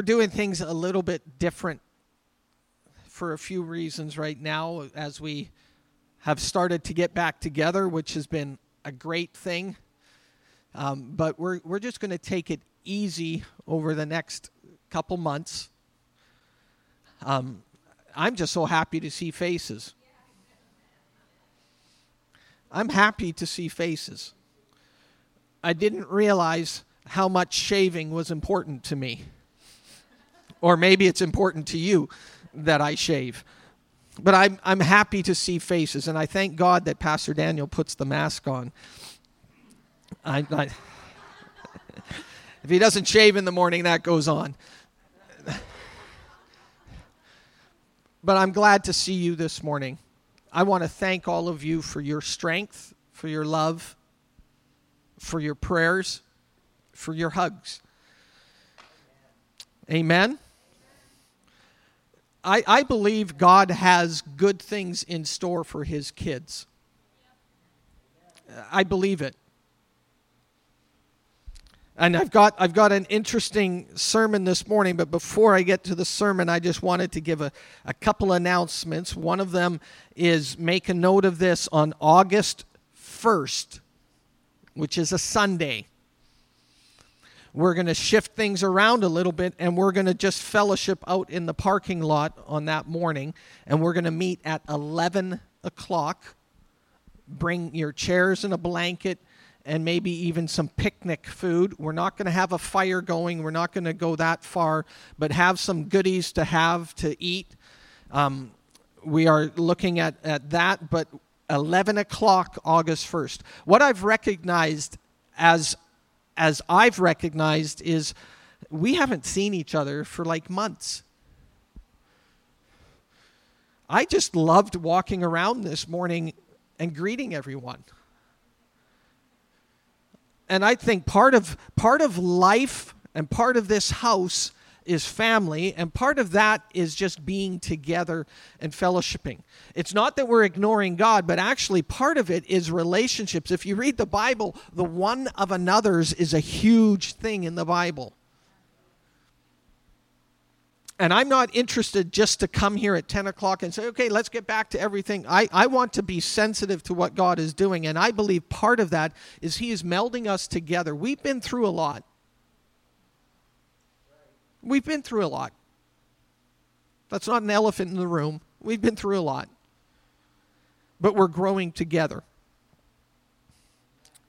we're doing things a little bit different for a few reasons right now as we have started to get back together, which has been a great thing. Um, but we're, we're just going to take it easy over the next couple months. Um, I'm just so happy to see faces. I'm happy to see faces. I didn't realize how much shaving was important to me. Or maybe it's important to you that I shave. But I'm, I'm happy to see faces, and I thank God that Pastor Daniel puts the mask on. I, I if he doesn't shave in the morning, that goes on. But I'm glad to see you this morning. I want to thank all of you for your strength, for your love, for your prayers, for your hugs. Amen. I, I believe God has good things in store for his kids. Uh, I believe it. And I've got, I've got an interesting sermon this morning, but before I get to the sermon, I just wanted to give a, a couple announcements. One of them is make a note of this on August 1st, which is a Sunday. We're going to shift things around a little bit and we're going to just fellowship out in the parking lot on that morning. And we're going to meet at 11 o'clock. Bring your chairs and a blanket and maybe even some picnic food. We're not going to have a fire going, we're not going to go that far, but have some goodies to have to eat. Um, we are looking at, at that, but 11 o'clock, August 1st. What I've recognized as, as I've recognized is we haven't seen each other for like months. I just loved walking around this morning and greeting everyone and I think part of part of life and part of this house is family, and part of that is just being together and fellowshipping. It's not that we're ignoring God, but actually part of it is relationships. If you read the Bible, the one of another's is a huge thing in the Bible. And I'm not interested just to come here at 10 o'clock and say, okay, let's get back to everything. I, I want to be sensitive to what God is doing. And I believe part of that is He is melding us together. We've been through a lot. We've been through a lot. That's not an elephant in the room. We've been through a lot. But we're growing together.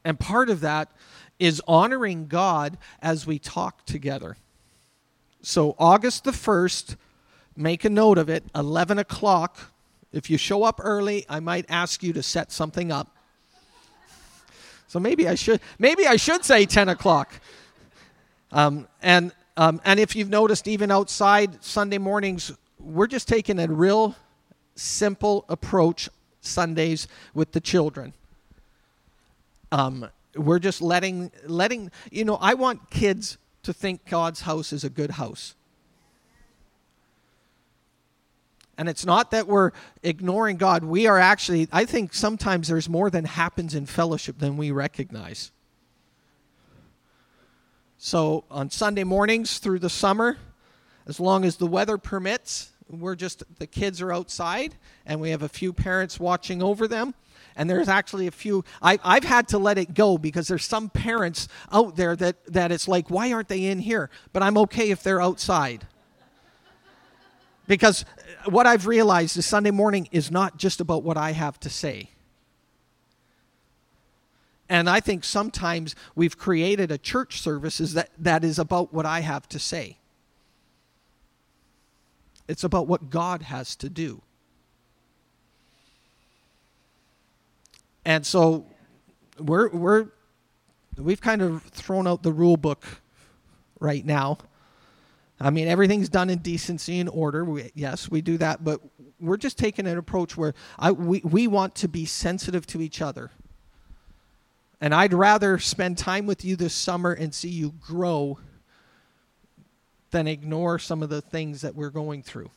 And part of that is honoring God as we talk together. So, August the 1st, make a note of it, 11 o'clock. If you show up early, I might ask you to set something up. So maybe I should maybe I should say 10 o'clock. Um, and um, and if you've noticed, even outside Sunday mornings, we're just taking a real simple approach Sundays with the children. Um, we're just letting letting you know. I want kids to think God's house is a good house. And it's not that we're ignoring God. We are actually, I think sometimes there's more than happens in fellowship than we recognize. So on Sunday mornings through the summer, as long as the weather permits, we're just, the kids are outside and we have a few parents watching over them. And there's actually a few I, i've had to let it go because there's some parents out there that, that it's like why aren't they in here? But i'm okay if they're outside. Because uh, what i've realized is sunday morning is not just about what i have to say and i think sometimes we've created a church services that, that is about what i have to say it's about what god has to do And so we're we're we've kind of thrown out the rule book right now. I mean, everything's done in decency and order. We, yes, we do that, but we're just taking an approach where I, we, we want to be sensitive to each other. And I'd rather spend time with you this summer and see you grow than ignore some of the things that we're going through.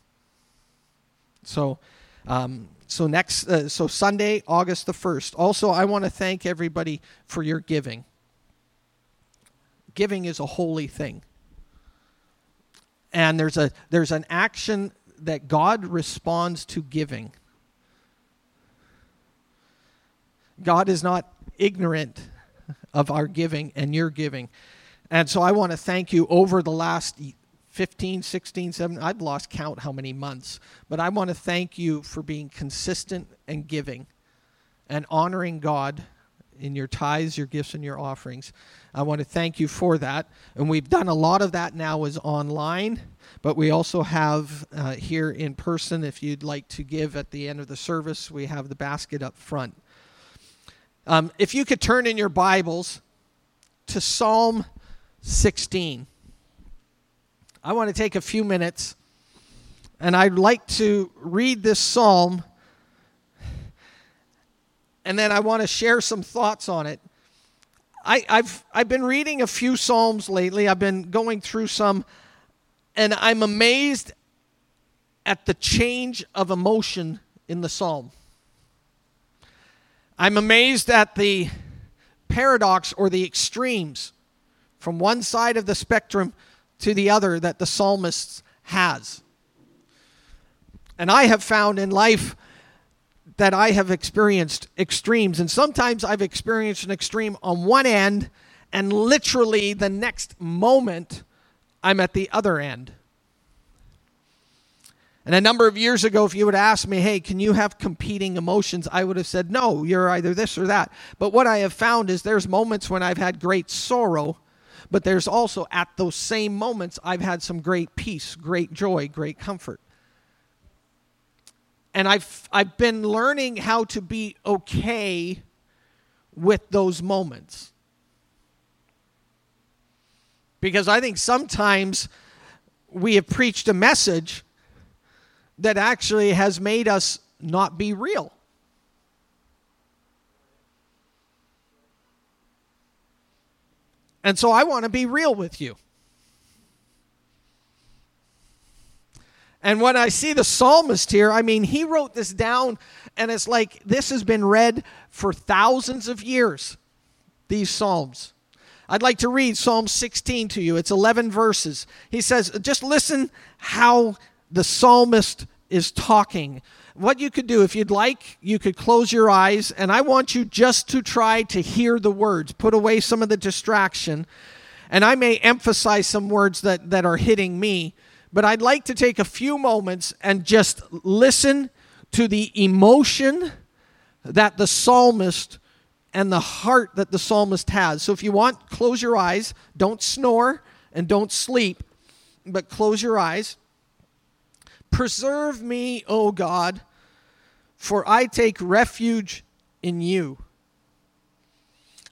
So, um, so next, uh, so Sunday, August the first. Also, I want to thank everybody for your giving. Giving is a holy thing, and there's a there's an action that God responds to giving. God is not ignorant of our giving and your giving. And so I want to thank you over the last 15, 16, 17, I've lost count how many months, but I want to thank you for being consistent and giving and honoring God in your tithes, your gifts, and your offerings. I want to thank you for that. And we've done a lot of that now is online, but we also have uh, here in person. If you'd like to give at the end of the service, we have the basket up front. Um, if you could turn in your Bibles to Psalm 16, I want to take a few minutes and I'd like to read this psalm and then I want to share some thoughts on it. I, have I've been reading a few Psalms lately. I've been going through some, and I'm amazed at the change of emotion in the Psalm. I'm amazed at the paradox or the extremes from one side of the spectrum to the other that the psalmist has. And I have found in life that I have experienced extremes. And sometimes I've experienced an extreme on one end, and literally the next moment, I'm at the other end. And a number of years ago, if you would ask me, hey, can you have competing emotions? I would have said, no, you're either this or that. But what I have found is there's moments when I've had great sorrow, but there's also at those same moments, I've had some great peace, great joy, great comfort and I've I've been learning how to be okay with those moments. Because I think sometimes we have preached a message that actually has made us not be real. And so I want to be real with you. And when I see the psalmist here, I mean, he wrote this down, and it's like this has been read for thousands of years, these psalms. I'd like to read Psalm 16 to you. It's 11 verses. He says, just listen how the psalmist is talking. What you could do, if you'd like, you could close your eyes, and I want you just to try to hear the words, put away some of the distraction. And I may emphasize some words that, that are hitting me but I'd like to take a few moments and just listen to the emotion that the psalmist and the heart that the psalmist has. So if you want, close your eyes. Don't snore and don't sleep, but close your eyes. Preserve me, O God, for I take refuge in you.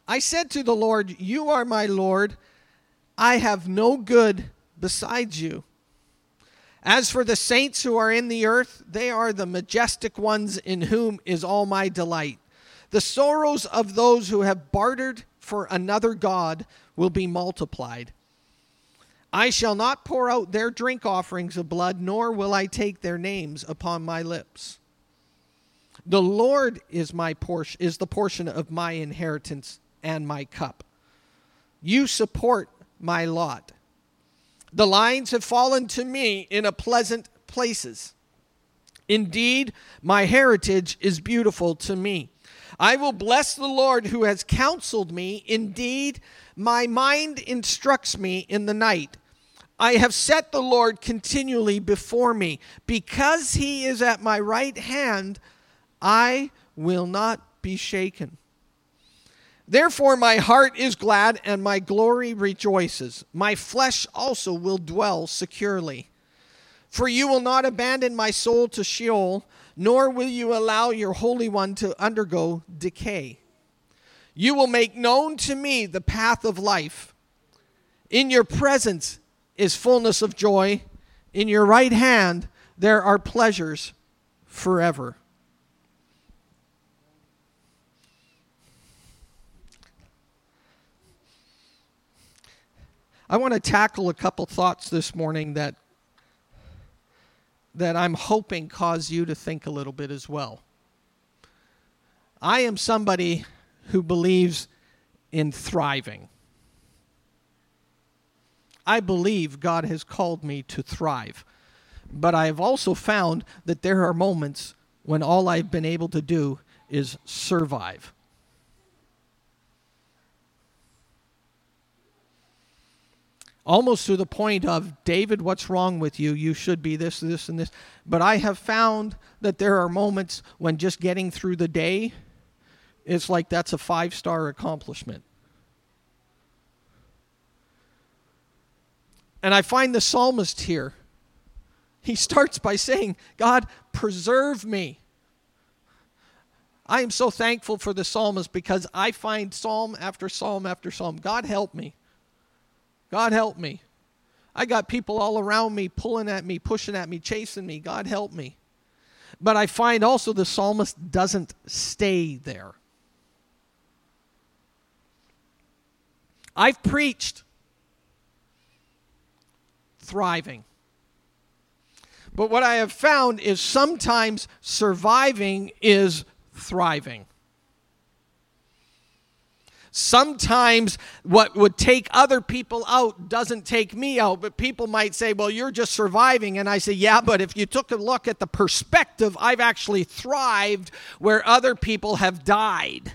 I said to the Lord, You are my Lord. I have no good besides you. As for the saints who are in the earth, they are the majestic ones in whom is all my delight. The sorrows of those who have bartered for another God will be multiplied. I shall not pour out their drink offerings of blood, nor will I take their names upon my lips. The Lord is my portion is the portion of my inheritance and my cup. You support my lot. The lines have fallen to me in a pleasant places. Indeed, my heritage is beautiful to me. I will bless the Lord who has counseled me. Indeed, my mind instructs me in the night. I have set the Lord continually before me. Because he is at my right hand, I will not be shaken. Therefore, my heart is glad and my glory rejoices. My flesh also will dwell securely. For you will not abandon my soul to Sheol, nor will you allow your Holy One to undergo decay. You will make known to me the path of life. In your presence is fullness of joy. In your right hand there are pleasures forever. I want to tackle a couple thoughts this morning that that I'm hoping cause you to think a little bit as well. I am somebody who believes in thriving. I believe God has called me to thrive. But I have also found that there are moments when all I've been able to do is survive. Almost to the point of, David, what's wrong with you? You should be this, this, and this. But I have found that there are moments when just getting through the day, it's like that's a five star accomplishment. And I find the psalmist here. He starts by saying, God, preserve me. I am so thankful for the psalmist because I find psalm after psalm after psalm. God help me. God help me. I got people all around me pulling at me, pushing at me, chasing me. God help me. But I find also the psalmist doesn't stay there. I've preached thriving. But what I have found is sometimes surviving is thriving. Sometimes what would take other people out doesn't take me out, but people might say, Well, you're just surviving. And I say, Yeah, but if you took a look at the perspective, I've actually thrived where other people have died.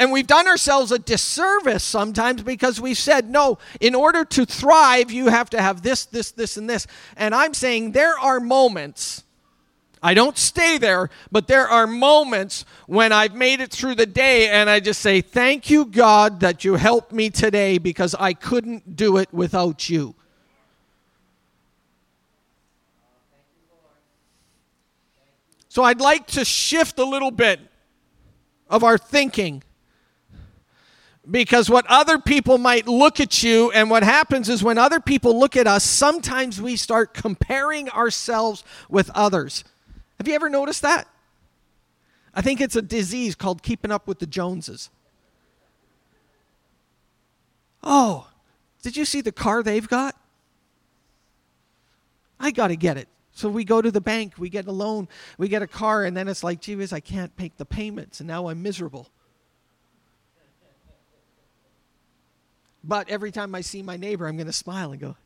And we've done ourselves a disservice sometimes because we said, no, in order to thrive, you have to have this, this, this, and this. And I'm saying there are moments, I don't stay there, but there are moments when I've made it through the day and I just say, thank you, God, that you helped me today because I couldn't do it without you. So I'd like to shift a little bit of our thinking because what other people might look at you, and what happens is when other people look at us, sometimes we start comparing ourselves with others. Have you ever noticed that? I think it's a disease called keeping up with the Joneses. Oh, did you see the car they've got? I got to get it. So we go to the bank, we get a loan, we get a car, and then it's like, gee whiz, I can't make the payments, and now I'm miserable. But every time I see my neighbor, I'm going to smile and go.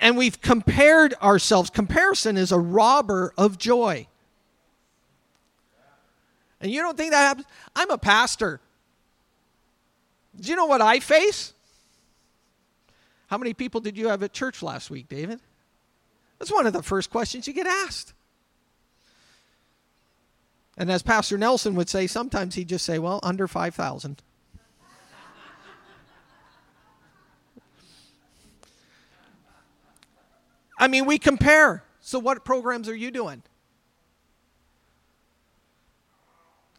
and we've compared ourselves. Comparison is a robber of joy. And you don't think that happens? I'm a pastor. Do you know what I face? How many people did you have at church last week, David? That's one of the first questions you get asked. And as Pastor Nelson would say, sometimes he'd just say, well, under 5,000. I mean, we compare. So, what programs are you doing?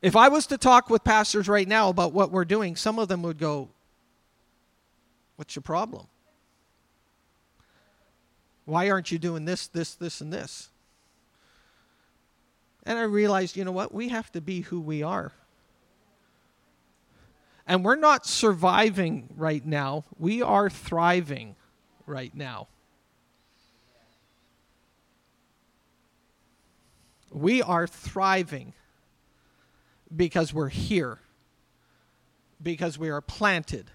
If I was to talk with pastors right now about what we're doing, some of them would go, What's your problem? Why aren't you doing this, this, this, and this? And I realized, you know what? We have to be who we are. And we're not surviving right now, we are thriving right now. We are thriving because we're here, because we are planted,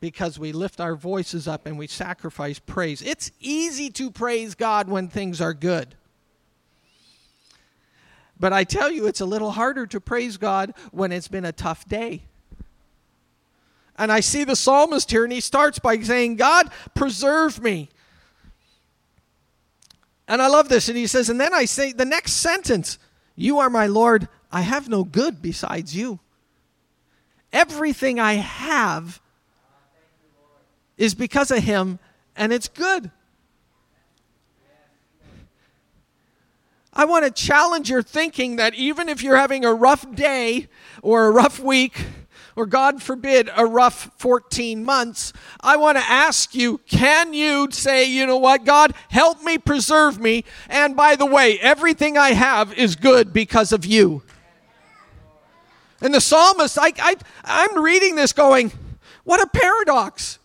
because we lift our voices up and we sacrifice praise. It's easy to praise God when things are good. But I tell you, it's a little harder to praise God when it's been a tough day. And I see the psalmist here, and he starts by saying, God, preserve me. And I love this. And he says, and then I say the next sentence You are my Lord. I have no good besides you. Everything I have is because of him, and it's good. I want to challenge your thinking that even if you're having a rough day or a rough week, or God forbid, a rough 14 months, I want to ask you can you say, you know what, God, help me, preserve me, and by the way, everything I have is good because of you. And the psalmist, I, I, I'm reading this going, what a paradox.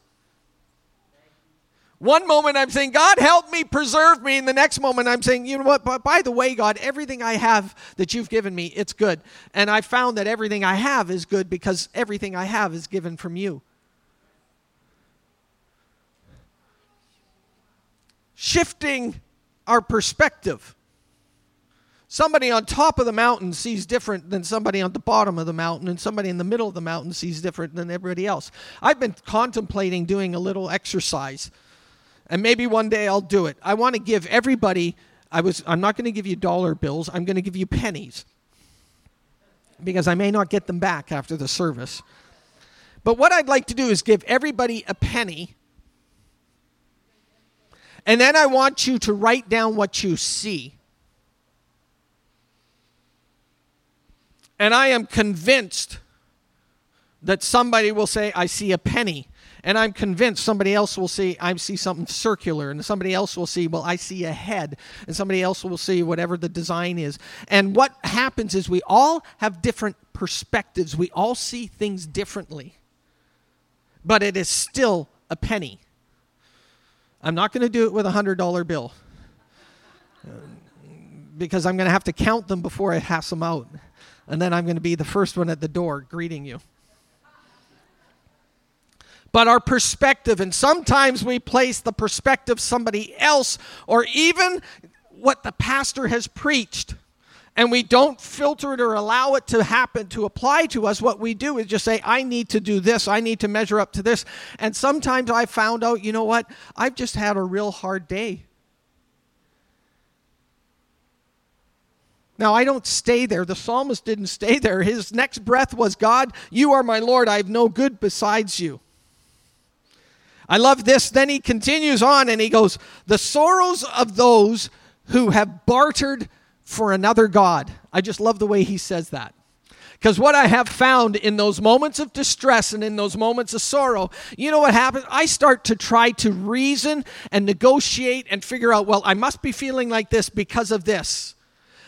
One moment I'm saying, God, help me, preserve me. And the next moment I'm saying, you know what? But by the way, God, everything I have that you've given me, it's good. And I found that everything I have is good because everything I have is given from you. Shifting our perspective. Somebody on top of the mountain sees different than somebody on the bottom of the mountain, and somebody in the middle of the mountain sees different than everybody else. I've been contemplating doing a little exercise and maybe one day I'll do it. I want to give everybody I was I'm not going to give you dollar bills. I'm going to give you pennies. Because I may not get them back after the service. But what I'd like to do is give everybody a penny. And then I want you to write down what you see. And I am convinced that somebody will say, I see a penny. And I'm convinced somebody else will see, I see something circular, and somebody else will see, well, I see a head, and somebody else will see whatever the design is. And what happens is we all have different perspectives, we all see things differently, but it is still a penny. I'm not going to do it with a $100 bill because I'm going to have to count them before I pass them out. And then I'm going to be the first one at the door greeting you but our perspective. And sometimes we place the perspective somebody else or even what the pastor has preached. And we don't filter it or allow it to happen to apply to us. What we do is just say, I need to do this. I need to measure up to this. And sometimes I found out, you know what? I've just had a real hard day. Now, I don't stay there. The psalmist didn't stay there. His next breath was, God, you are my Lord. I have no good besides you. I love this. Then he continues on and he goes, The sorrows of those who have bartered for another God. I just love the way he says that. Because what I have found in those moments of distress and in those moments of sorrow, you know what happens? I start to try to reason and negotiate and figure out, well, I must be feeling like this because of this.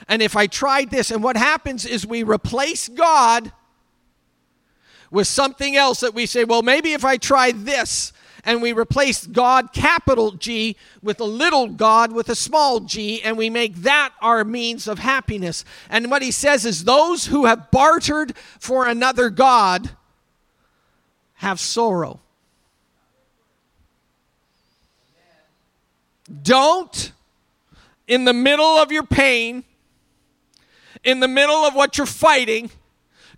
And if I tried this, and what happens is we replace God with something else that we say, well, maybe if I try this, and we replace God, capital G, with a little God with a small g, and we make that our means of happiness. And what he says is those who have bartered for another God have sorrow. Don't, in the middle of your pain, in the middle of what you're fighting,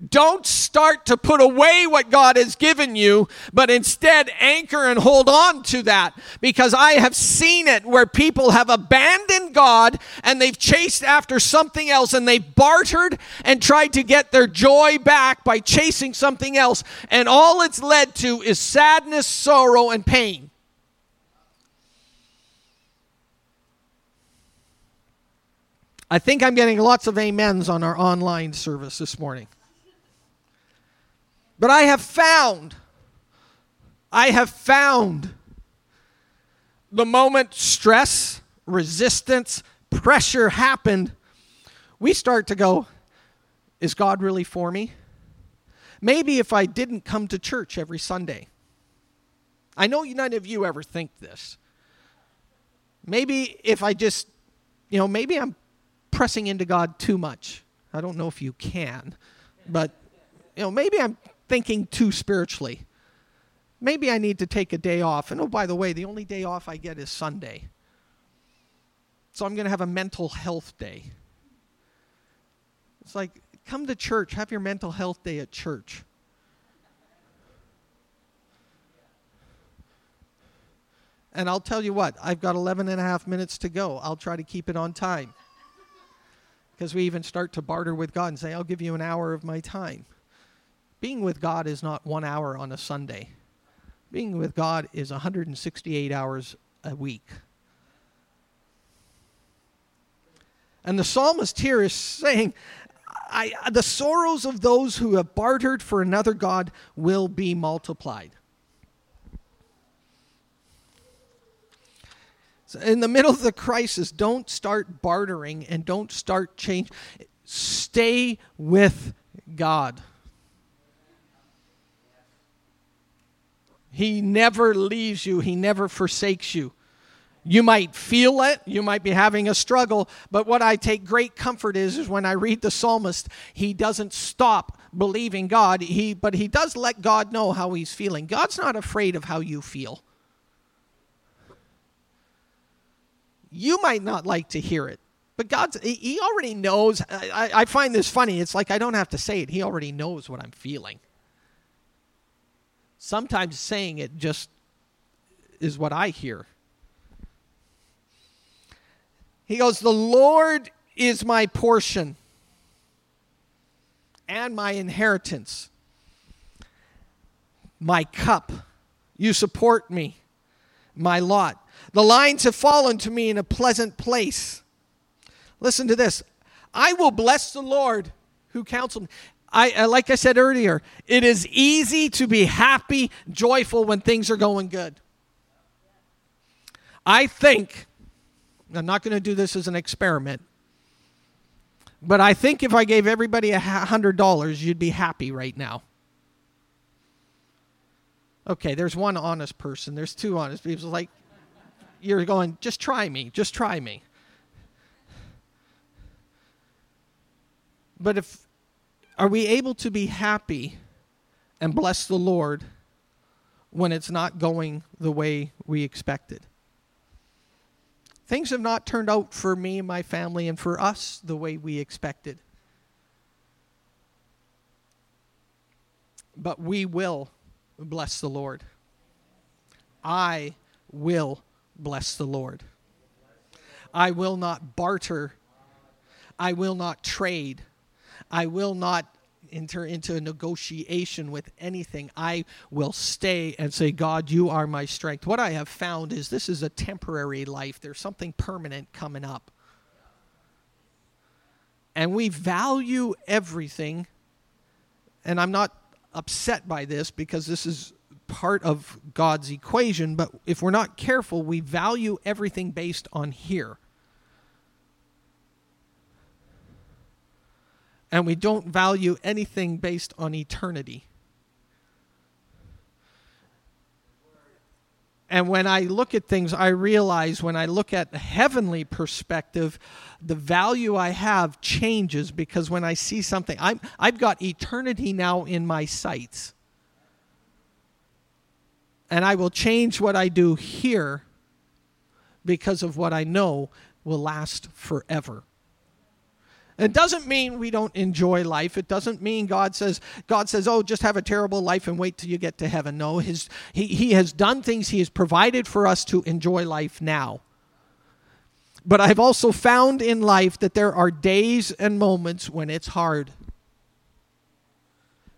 don't start to put away what God has given you, but instead anchor and hold on to that. Because I have seen it where people have abandoned God and they've chased after something else and they've bartered and tried to get their joy back by chasing something else. And all it's led to is sadness, sorrow, and pain. I think I'm getting lots of amens on our online service this morning. But I have found, I have found the moment stress, resistance, pressure happened, we start to go, is God really for me? Maybe if I didn't come to church every Sunday. I know none of you ever think this. Maybe if I just, you know, maybe I'm pressing into God too much. I don't know if you can, but, you know, maybe I'm thinking too spiritually. Maybe I need to take a day off. And oh, by the way, the only day off I get is Sunday. So I'm going to have a mental health day. It's like, come to church, have your mental health day at church. And I'll tell you what, I've got 11 and a half minutes to go. I'll try to keep it on time. Because we even start to barter with God and say, I'll give you an hour of my time. Being with God is not one hour on a Sunday. Being with God is 168 hours a week. And the psalmist here is saying, I, the sorrows of those who have bartered for another God will be multiplied. So in the middle of the crisis, don't start bartering and don't start change. Stay with God. He never leaves you, He never forsakes you. You might feel it, you might be having a struggle, but what I take great comfort is, is when I read the psalmist, he doesn't stop believing God, he, but he does let God know how he's feeling. God's not afraid of how you feel. You might not like to hear it, but God's, he already knows. I, I find this funny. It's like I don't have to say it, he already knows what I'm feeling. Sometimes saying it just is what I hear. He goes, The Lord is my portion and my inheritance, my cup. You support me, my lot. The lines have fallen to me in a pleasant place. Listen to this I will bless the Lord who counseled me. I, uh, like I said earlier, it is easy to be happy, joyful when things are going good. I think I'm not going to do this as an experiment. But I think if I gave everybody a $100, you'd be happy right now. Okay, there's one honest person. There's two honest people. Like, you're going, just try me. Just try me. But if, are we able to be happy and bless the Lord when it's not going the way we expected? things have not turned out for me and my family and for us the way we expected. But we will bless the Lord. I will bless the Lord. I will not barter. I will not trade. I will not enter into a negotiation with anything. I will stay and say, God, you are my strength. What I have found is this is a temporary life, there's something permanent coming up. And we value everything. And I'm not upset by this because this is part of God's equation, but if we're not careful, we value everything based on here. And we don't value anything based on eternity. And when I look at things, I realize when I look at the heavenly perspective, the value I have changes because when I see something, I'm, I've got eternity now in my sights. And I will change what I do here because of what I know will last forever. It doesn't mean we don't enjoy life. It doesn't mean God says, God says, oh, just have a terrible life and wait till you get to heaven. No, his, he, he has done things, He has provided for us to enjoy life now. But I've also found in life that there are days and moments when it's hard.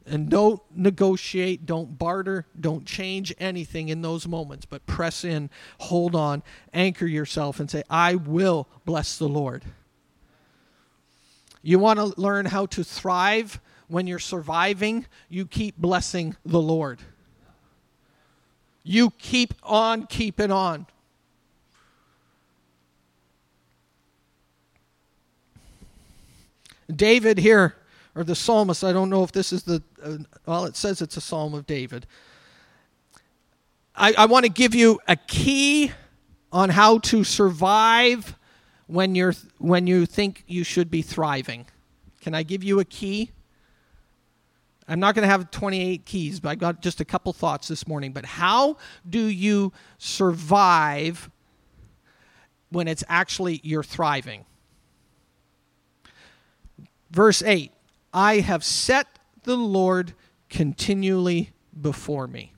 And don't negotiate, don't barter, don't change anything in those moments, but press in, hold on, anchor yourself, and say, I will bless the Lord. You want to learn how to thrive when you're surviving? You keep blessing the Lord. You keep on keeping on. David here, or the psalmist, I don't know if this is the, uh, well, it says it's a psalm of David. I, I want to give you a key on how to survive when you're when you think you should be thriving. Can I give you a key? I'm not going to have 28 keys, but I got just a couple thoughts this morning. But how do you survive when it's actually you're thriving? Verse 8 I have set the Lord continually before me.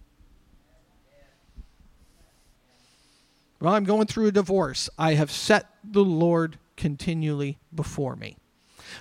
Well, I'm going through a divorce. I have set the Lord continually before me.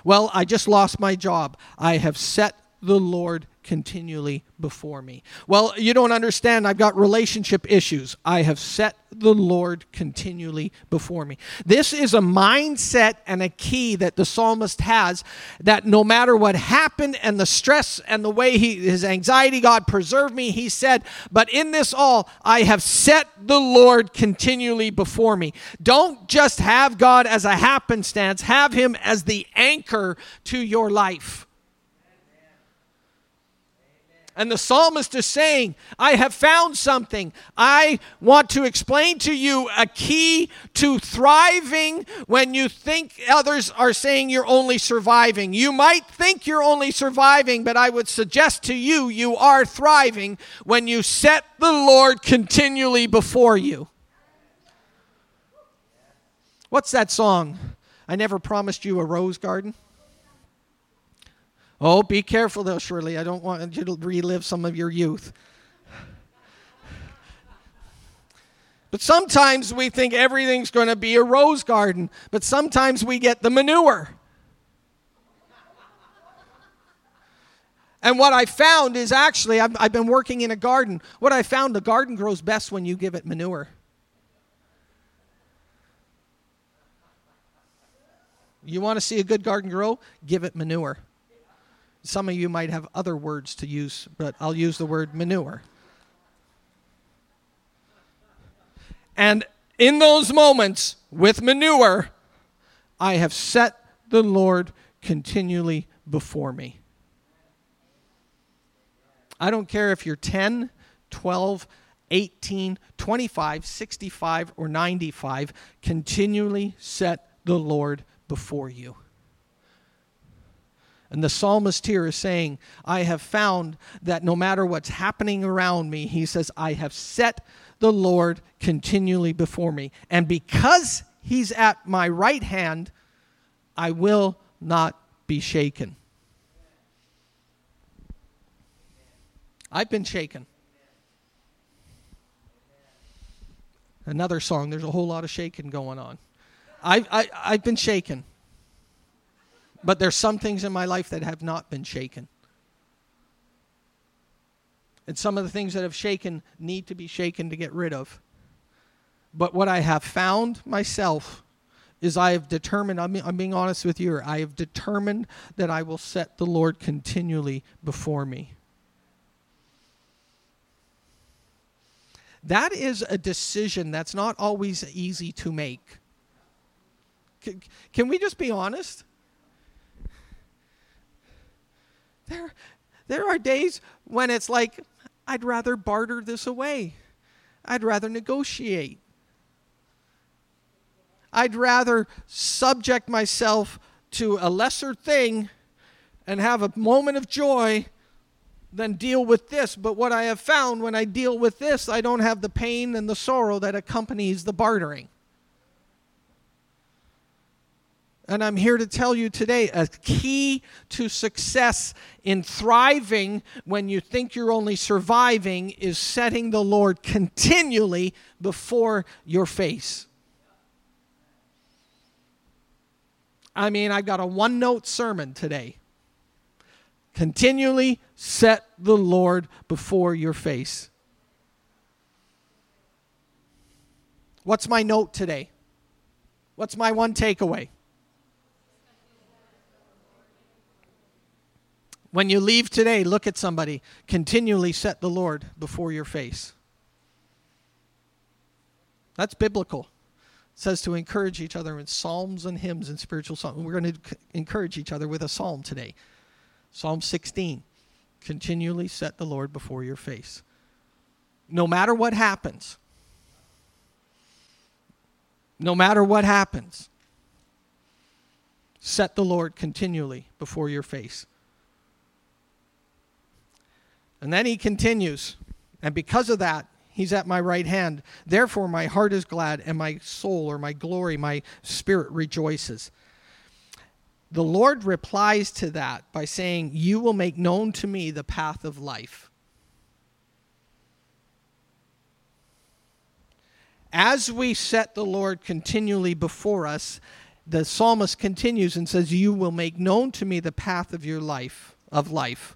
Well, I just lost my job. I have set the Lord continually before me. Well, you don't understand. I've got relationship issues. I have set the Lord continually before me. This is a mindset and a key that the psalmist has that no matter what happened and the stress and the way he, his anxiety, God preserved me, he said, But in this all, I have set the Lord continually before me. Don't just have God as a happenstance, have him as the anchor to your life. And the psalmist is saying, I have found something. I want to explain to you a key to thriving when you think others are saying you're only surviving. You might think you're only surviving, but I would suggest to you, you are thriving when you set the Lord continually before you. What's that song? I never promised you a rose garden. Oh, be careful though, Shirley. I don't want you to relive some of your youth. But sometimes we think everything's going to be a rose garden, but sometimes we get the manure. And what I found is actually, I've, I've, been working in a garden. What I found, the garden grows best when you give it manure. You want to see a good garden grow? Give it manure. Some of you might have other words to use, but I'll use the word manure. And in those moments with manure, I have set the Lord continually before me. I don't care if you're 10, 12, 18, 25, 65, or 95, continually set the Lord before you. And the psalmist here is saying, I have found that no matter what's happening around me, he says, I have set the Lord continually before me. And because he's at my right hand, I will not be shaken. I've been shaken. Another song, there's a whole lot of shaking going on. I, I, I've been shaken. But there's some things in my life that have not been shaken. And some of the things that have shaken need to be shaken to get rid of. But what I have found myself is I have determined, I'm, I'm being honest with you, I have determined that I will set the Lord continually before me. That is a decision that's not always easy to make. Can, can we just be honest? There, there are days when it's like, I'd rather barter this away. I'd rather negotiate. I'd rather subject myself to a lesser thing and have a moment of joy than deal with this. But what I have found when I deal with this, I don't have the pain and the sorrow that accompanies the bartering. And I'm here to tell you today a key to success in thriving when you think you're only surviving is setting the Lord continually before your face. I mean, I've got a one note sermon today. Continually set the Lord before your face. What's my note today? What's my one takeaway? When you leave today, look at somebody. Continually set the Lord before your face. That's biblical. It says to encourage each other in psalms and hymns and spiritual songs. We're going to encourage each other with a psalm today. Psalm 16. Continually set the Lord before your face. No matter what happens, no matter what happens, set the Lord continually before your face. And then he continues, and because of that, he's at my right hand. Therefore, my heart is glad, and my soul, or my glory, my spirit rejoices. The Lord replies to that by saying, You will make known to me the path of life. As we set the Lord continually before us, the psalmist continues and says, You will make known to me the path of your life, of life.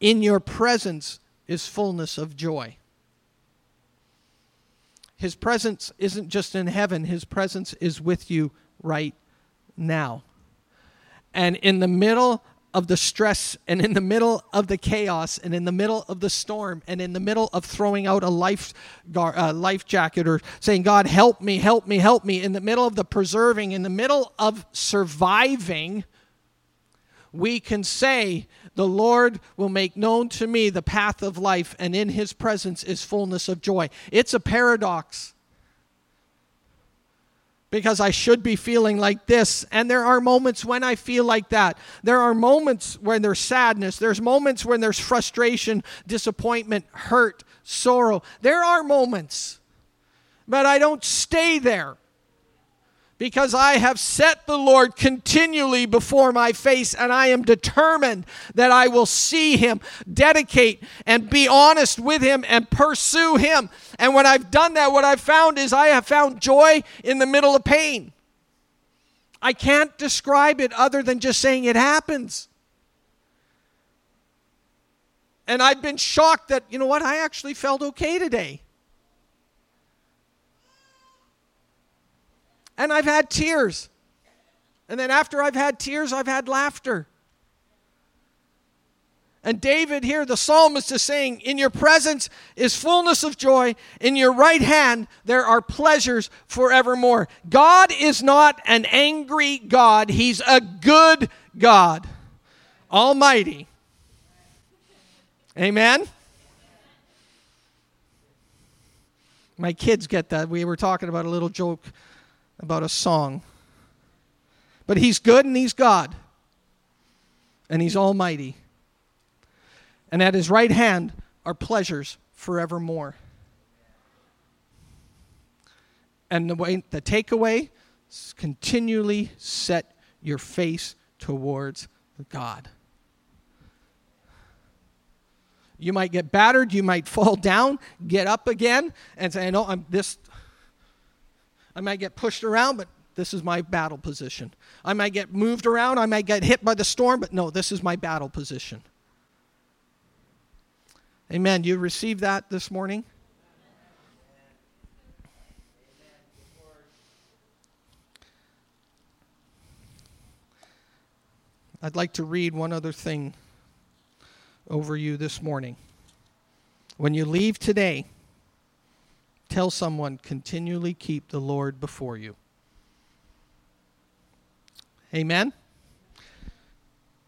In your presence is fullness of joy. His presence isn't just in heaven, His presence is with you right now. And in the middle of the stress and in the middle of the chaos and in the middle of the storm and in the middle of throwing out a life, uh, life jacket or saying, God, help me, help me, help me, in the middle of the preserving, in the middle of surviving, we can say, The Lord will make known to me the path of life, and in his presence is fullness of joy. It's a paradox because I should be feeling like this. And there are moments when I feel like that. There are moments when there's sadness. There's moments when there's frustration, disappointment, hurt, sorrow. There are moments. But I don't stay there because I have set the Lord continually before my face, and I am determined that I will see Him, dedicate, and be honest with Him and pursue Him. And when I've done that, what I've found is I have found joy in the middle of pain. I can't describe it other than just saying it happens. And I've been shocked that, you know what, I actually felt okay today. And I've had tears. And then after I've had tears, I've had laughter. And David here, the psalmist, is saying, In your presence is fullness of joy. In your right hand, there are pleasures forevermore. God is not an angry God, He's a good God, Almighty. Amen? My kids get that. We were talking about a little joke about a song. But He's good and He's God, and He's Almighty. And at His right hand are pleasures forevermore. And the way the takeaway is continually set your face towards God. You might get battered, you might fall down, get up again, and say, "No, I'm this I might get pushed around, but this is my battle position. I might get moved around, I might get hit by the storm, but no, this is my battle position. Amen. You received that this morning? I'd like to read one other thing over you this morning. When you leave today, Tell someone, continually keep the Lord before you. Amen?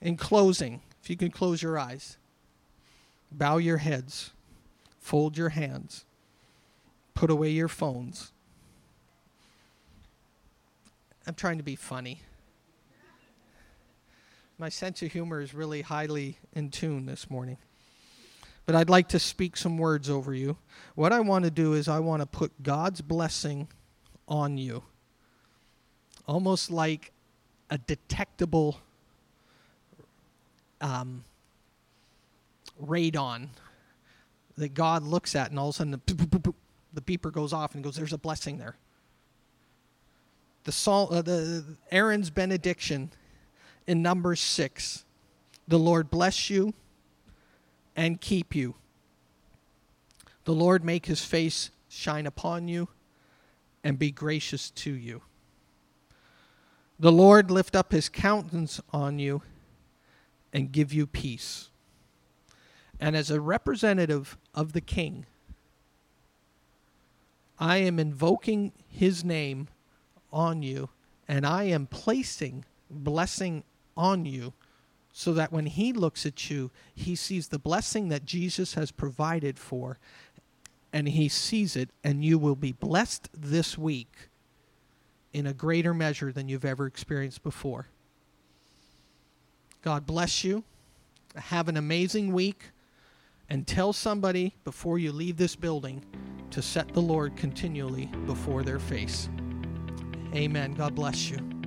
In closing, if you can close your eyes, bow your heads, fold your hands, put away your phones. I'm trying to be funny. My sense of humor is really highly in tune this morning but I'd like to speak some words over you. What I want to do is I want to put God's blessing on you, almost like a detectable um, radon that God looks at, and all of a sudden the, the beeper goes off and goes, "There's a blessing there." The, Saul, uh, the Aaron's benediction in Numbers six. The Lord bless you and keep you. The Lord make his face shine upon you and be gracious to you. The Lord lift up his countenance on you and give you peace. And as a representative of the King, I am invoking his name on you, and I am placing blessing on you so that when he looks at you, he sees the blessing that Jesus has provided for, and he sees it, and you will be blessed this week in a greater measure than you've ever experienced before. God bless you. Have an amazing week. And tell somebody before you leave this building to set the Lord continually before their face. Amen. God bless you.